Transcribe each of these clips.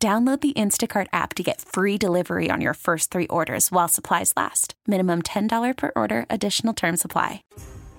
Download the Instacart app to get free delivery on your first three orders while supplies last. Minimum $10 per order, additional term supply.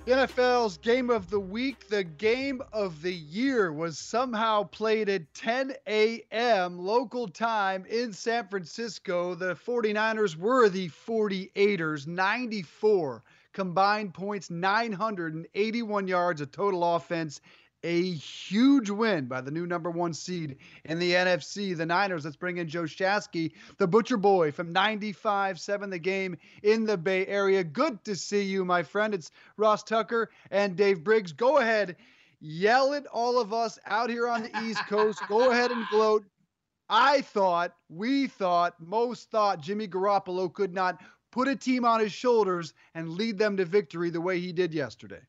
NFL's game of the week, the game of the year, was somehow played at 10 a.m. local time in San Francisco. The 49ers were the 48ers, 94 combined points, 981 yards of total offense, a huge win by the new number one seed in the NFC, the Niners. Let's bring in Joe Shasky, the Butcher Boy from 95 7, The Game in the Bay Area. Good to see you, my friend. It's Ross Tucker and Dave Briggs. Go ahead, yell at all of us out here on the East Coast. Go ahead and gloat. I thought, we thought, most thought Jimmy Garoppolo could not put a team on his shoulders and lead them to victory the way he did yesterday.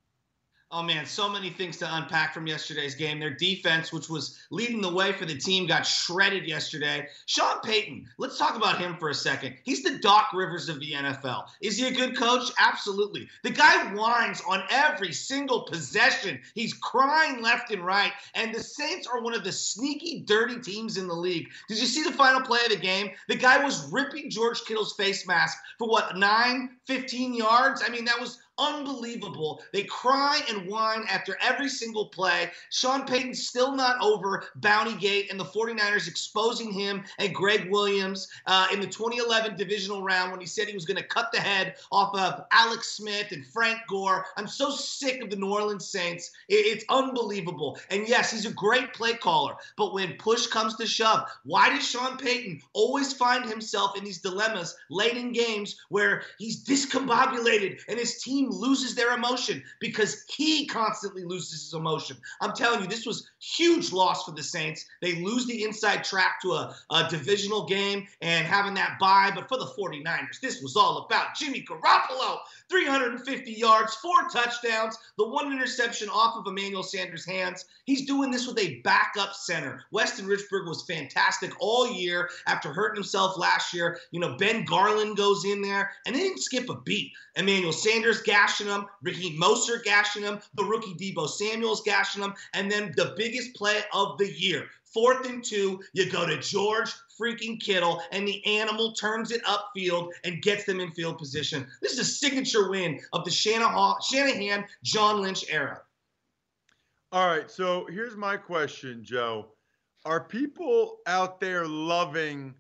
Oh man, so many things to unpack from yesterday's game. Their defense, which was leading the way for the team, got shredded yesterday. Sean Payton, let's talk about him for a second. He's the Doc Rivers of the NFL. Is he a good coach? Absolutely. The guy whines on every single possession. He's crying left and right. And the Saints are one of the sneaky, dirty teams in the league. Did you see the final play of the game? The guy was ripping George Kittle's face mask for what, 9, 15 yards? I mean, that was unbelievable. They cry and whine after every single play. Sean Payton's still not over Bounty Gate and the 49ers exposing him and Gregg Williams uh, in the 2011 divisional round when he said he was going to cut the head off of Alex Smith and Frank Gore. I'm so sick of the New Orleans Saints. it's unbelievable. And yes, he's a great play caller, but when push comes to shove, why does Sean Payton always find himself in these dilemmas late in games where he's discombobulated and his team loses their emotion because he constantly loses his emotion. I'm telling you, this was huge loss for the Saints. They lose the inside track to a, a divisional game and having that bye. But for the 49ers, this was all about Jimmy Garoppolo. 350 yards, four touchdowns, the one interception off of Emmanuel Sanders' hands. He's doing this with a backup center. Weston Richburg was fantastic all year after hurting himself last year. You know, Ben Garland goes in there and they didn't skip a beat. Emmanuel Sanders gashing him, Ricky Mostert gashing him, the rookie Deebo Samuels gashing him, and then the biggest play of the year. Fourth and two, you go to George freaking Kittle, and the animal turns it upfield and gets them in field position. This is a signature win of the Shanahan, John Lynch era. All right, so here's my question, Joe. Are people out there loving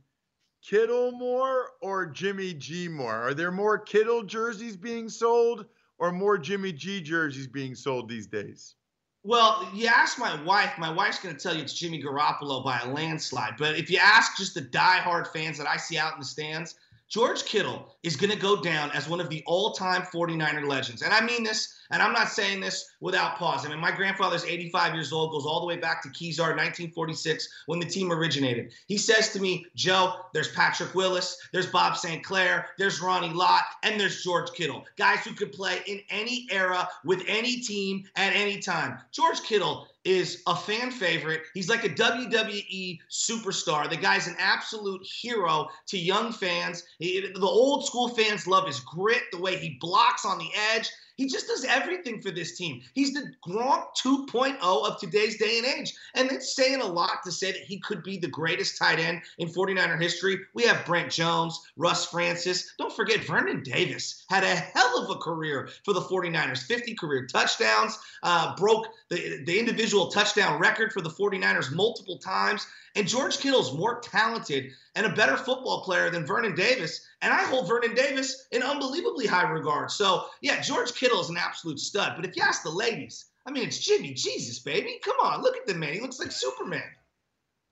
Kittle more or Jimmy G more? Are there more Kittle jerseys being sold or more Jimmy G jerseys being sold these days? Well, you ask my wife, my wife's going to tell you it's Jimmy Garoppolo by a landslide. But if you ask just the die-hard fans that I see out in the stands, George Kittle is going to go down as one of the all-time 49er legends. And I mean this and I'm not saying this without pause. I mean, my grandfather's 85 years old, goes all the way back to Kezar, 1946, when the team originated. He says to me, Joe, there's Patrick Willis, there's Bob St. Clair, there's Ronnie Lott, and there's George Kittle. Guys who could play in any era with any team at any time. George Kittle is a fan favorite. He's like a WWE superstar. The guy's an absolute hero to young fans. He, the old school fans love his grit, the way he blocks on the edge. He just does everything for this team. He's the Gronk 2.0 of today's day and age. And it's saying a lot to say that he could be the greatest tight end in 49er history. We have Brent Jones, Russ Francis. Don't forget, Vernon Davis had a hell of a career for the 49ers 50 career touchdowns, uh, broke the, the individual touchdown record for the 49ers multiple times. And George Kittle's more talented and a better football player than Vernon Davis. And I hold Vernon Davis in unbelievably high regard. So, yeah, George Kittle is an absolute stud. But if you ask the ladies, I mean, it's Jimmy Jesus, baby. Come on, look at the man. He looks like Superman.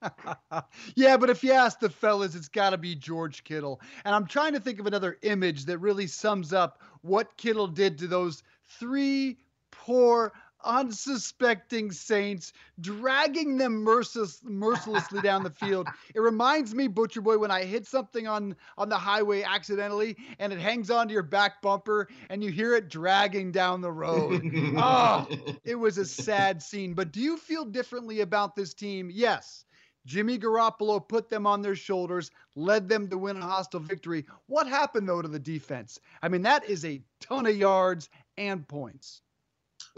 yeah, but if you ask the fellas, it's got to be George Kittle. And I'm trying to think of another image that really sums up what Kittle did to those three poor unsuspecting Saints, dragging them merciless, mercilessly down the field. It reminds me, Butcher Boy, when I hit something on on the highway accidentally and it hangs onto your back bumper and you hear it dragging down the road. oh, it was a sad scene. But do you feel differently about this team? Yes. Jimmy Garoppolo put them on their shoulders, led them to win a hostile victory. What happened, though, to the defense? I mean, that is a ton of yards and points.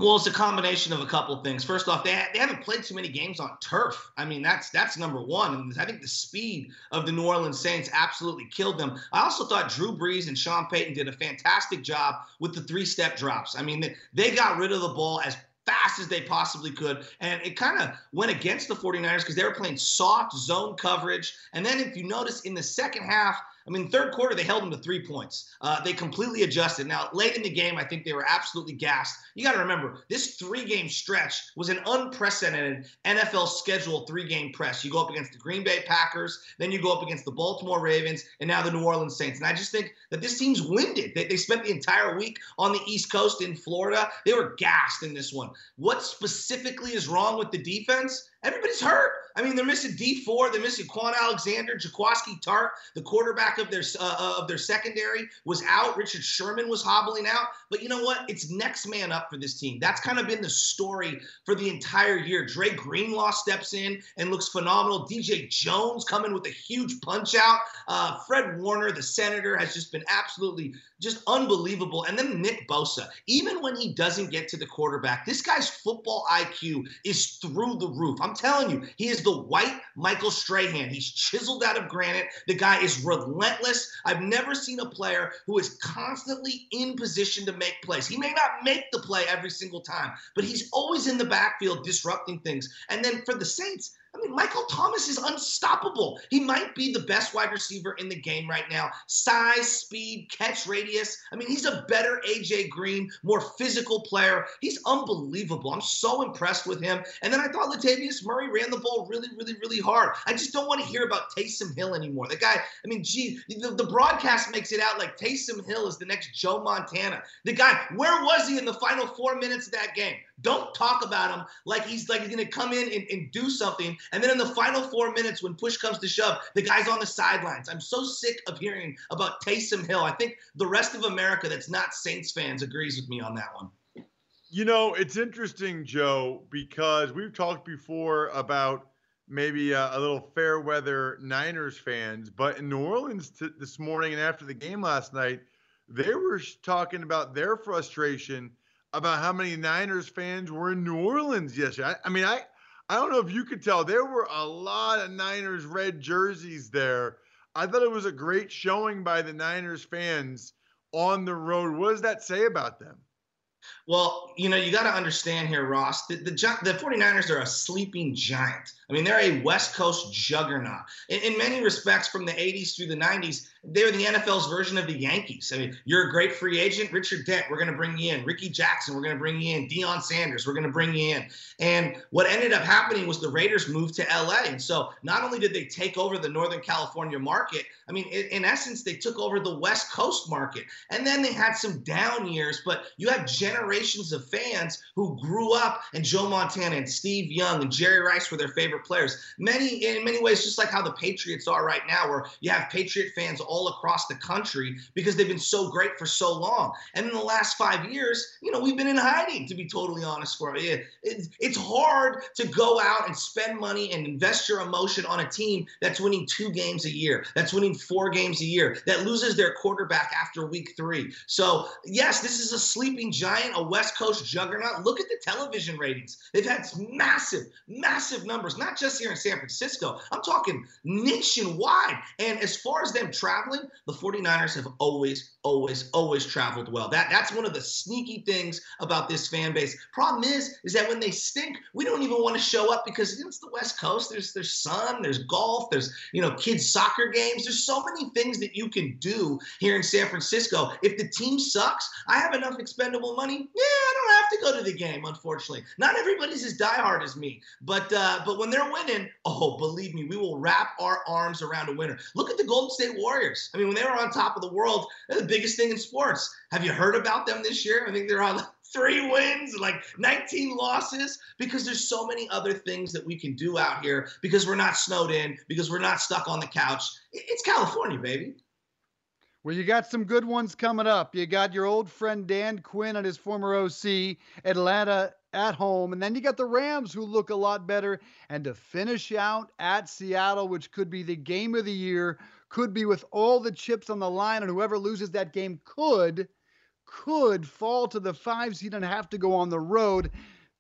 Well, it's a combination of a couple of things. First off, they, they haven't played too many games on turf. I mean, that's that's number one. And I think the speed of the New Orleans Saints absolutely killed them. I also thought Drew Brees and Sean Payton did a fantastic job with the three-step drops. I mean, they, they got rid of the ball as fast as they possibly could. And it kind of went against the 49ers because they were playing soft zone coverage. And then if you notice in the second half, I mean, third quarter, they held them to three points. Uh, they completely adjusted. Now, late in the game, I think they were absolutely gassed. You got to remember, this three game stretch was an unprecedented NFL schedule three game press. You go up against the Green Bay Packers, then you go up against the Baltimore Ravens, and now the New Orleans Saints. And I just think that this team's winded. They, they spent the entire week on the East Coast in Florida. They were gassed in this one. What specifically is wrong with the defense? Everybody's hurt. I mean, they're missing Dee Ford. They're missing Kwon Alexander, Jaquiski Tartt, the quarterback of their uh, of their secondary was out. Richard Sherman was hobbling out. But you know what? It's next man up for this team. That's kind of been the story for the entire year. Dre Greenlaw steps in and looks phenomenal. DJ Jones coming with a huge punch out. Uh, Fred Warner, the senator, has just been absolutely just unbelievable. And then Nick Bosa, even when he doesn't get to the quarterback, this guy's football IQ is through the roof. I'm telling you, he is the white Michael Strahan. He's chiseled out of granite. The guy is relentless. I've never seen a player who is constantly in position to make plays. He may not make the play every single time, but he's always in the backfield disrupting things. And then for the Saints, I mean, Michael Thomas is unstoppable. He might be the best wide receiver in the game right now. Size, speed, catch radius. I mean, he's a better AJ Green, more physical player. He's unbelievable. I'm so impressed with him. And then I thought Latavius Murray ran the ball really, really, really hard. I just don't want to hear about Taysom Hill anymore. The guy, I mean, gee, the, the broadcast makes it out like Taysom Hill is the next Joe Montana. The guy, where was he in the final four minutes of that game? Don't talk about him like he's like he's gonna come in and, and do something. And then in the final four minutes, when push comes to shove, the guy's on the sidelines. I'm so sick of hearing about Taysom Hill. I think the rest of America that's not Saints fans agrees with me on that one. You know, it's interesting, Joe, because we've talked before about maybe a, a little fair weather Niners fans, but in New Orleans t- this morning and after the game last night, they were talking about their frustration about how many Niners fans were in New Orleans yesterday. I, I mean, I I don't know if you could tell there were a lot of Niners red jerseys there. I thought it was a great showing by the Niners fans on the road. What does that say about them? Well, you know, you got to understand here, Ross, the, the, the 49ers are a sleeping giant. I mean, they're a West Coast juggernaut. In, in, many respects, from the 80s through the 90s, they're the NFL's version of the Yankees. I mean, you're a great free agent. Richard Dent, we're going to bring you in. Rickey Jackson, we're going to bring you in. Deion Sanders, we're going to bring you in. And what ended up happening was the Raiders moved to LA. And so not only did they take over the Northern California market, I mean, in, in essence, they took over the West Coast market. And then they had some down years, but you have generations of fans who grew up and Joe Montana and Steve Young and Jerry Rice were their favorite players. Many, in many ways, just like how the Patriots are right now, where you have Patriot fans all across the country because they've been so great for so long. And in the last five years, you know, we've been in hiding, to be totally honest for you. It's, hard to go out and spend money and invest your emotion on a team that's winning two games a year, that's winning four games a year, that loses their quarterback after week three. So, yes, this is a sleeping giant, a West Coast juggernaut. Look at the television ratings. They've had massive, massive numbers, not just here in San Francisco. I'm talking nationwide. And as far as them traveling, the 49ers have always, always, always traveled well. That that's one of the sneaky things about this fan base. Problem is, is that when they stink, we don't even want to show up because it's the West Coast. There's there's sun, there's golf, there's you know kids soccer games. There's so many things that you can do here in San Francisco. If the team sucks, I have enough expendable money. Yeah, have to go to the game, unfortunately. Not everybody's as diehard as me, but uh, but when they're winning, oh, believe me, we will wrap our arms around a winner. Look at the Golden State Warriors. I mean, when they were on top of the world, they're the biggest thing in sports. Have you heard about them this year? I think they're on three wins, like 19 losses, because there's so many other things that we can do out here because we're not snowed in, because we're not stuck on the couch. It's California, baby. Well, you got some good ones coming up. You got your old friend Dan Quinn and his former OC, Atlanta at home. And then you got the Rams, who look a lot better. And to finish out at Seattle, which could be the game of the year, could be with all the chips on the line. And whoever loses that game could, could fall to the five seed and have to go on the road.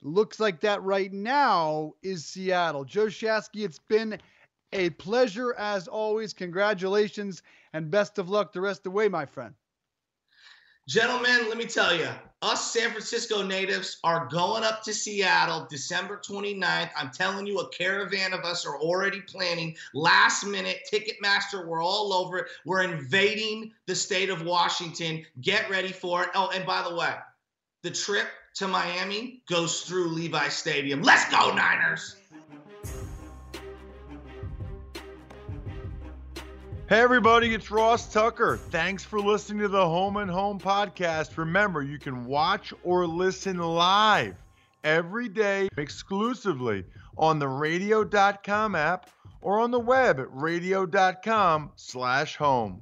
Looks like that right now is Seattle. Joe Shasky, it's been a pleasure as always. Congratulations and best of luck the rest of the way, my friend. Gentlemen, let me tell you, us San Francisco natives are going up to Seattle December 29th. I'm telling you, a caravan of us are already planning last minute. Ticketmaster, we're all over it. We're invading the state of Washington. Get ready for it. Oh, and by the way, the trip to Miami goes through Levi Stadium. Let's go, Niners! Hey, everybody, it's Ross Tucker. Thanks for listening to the Home and Home podcast. Remember, you can watch or listen live every day exclusively on the radio.com app or on the web at radio.com slash home.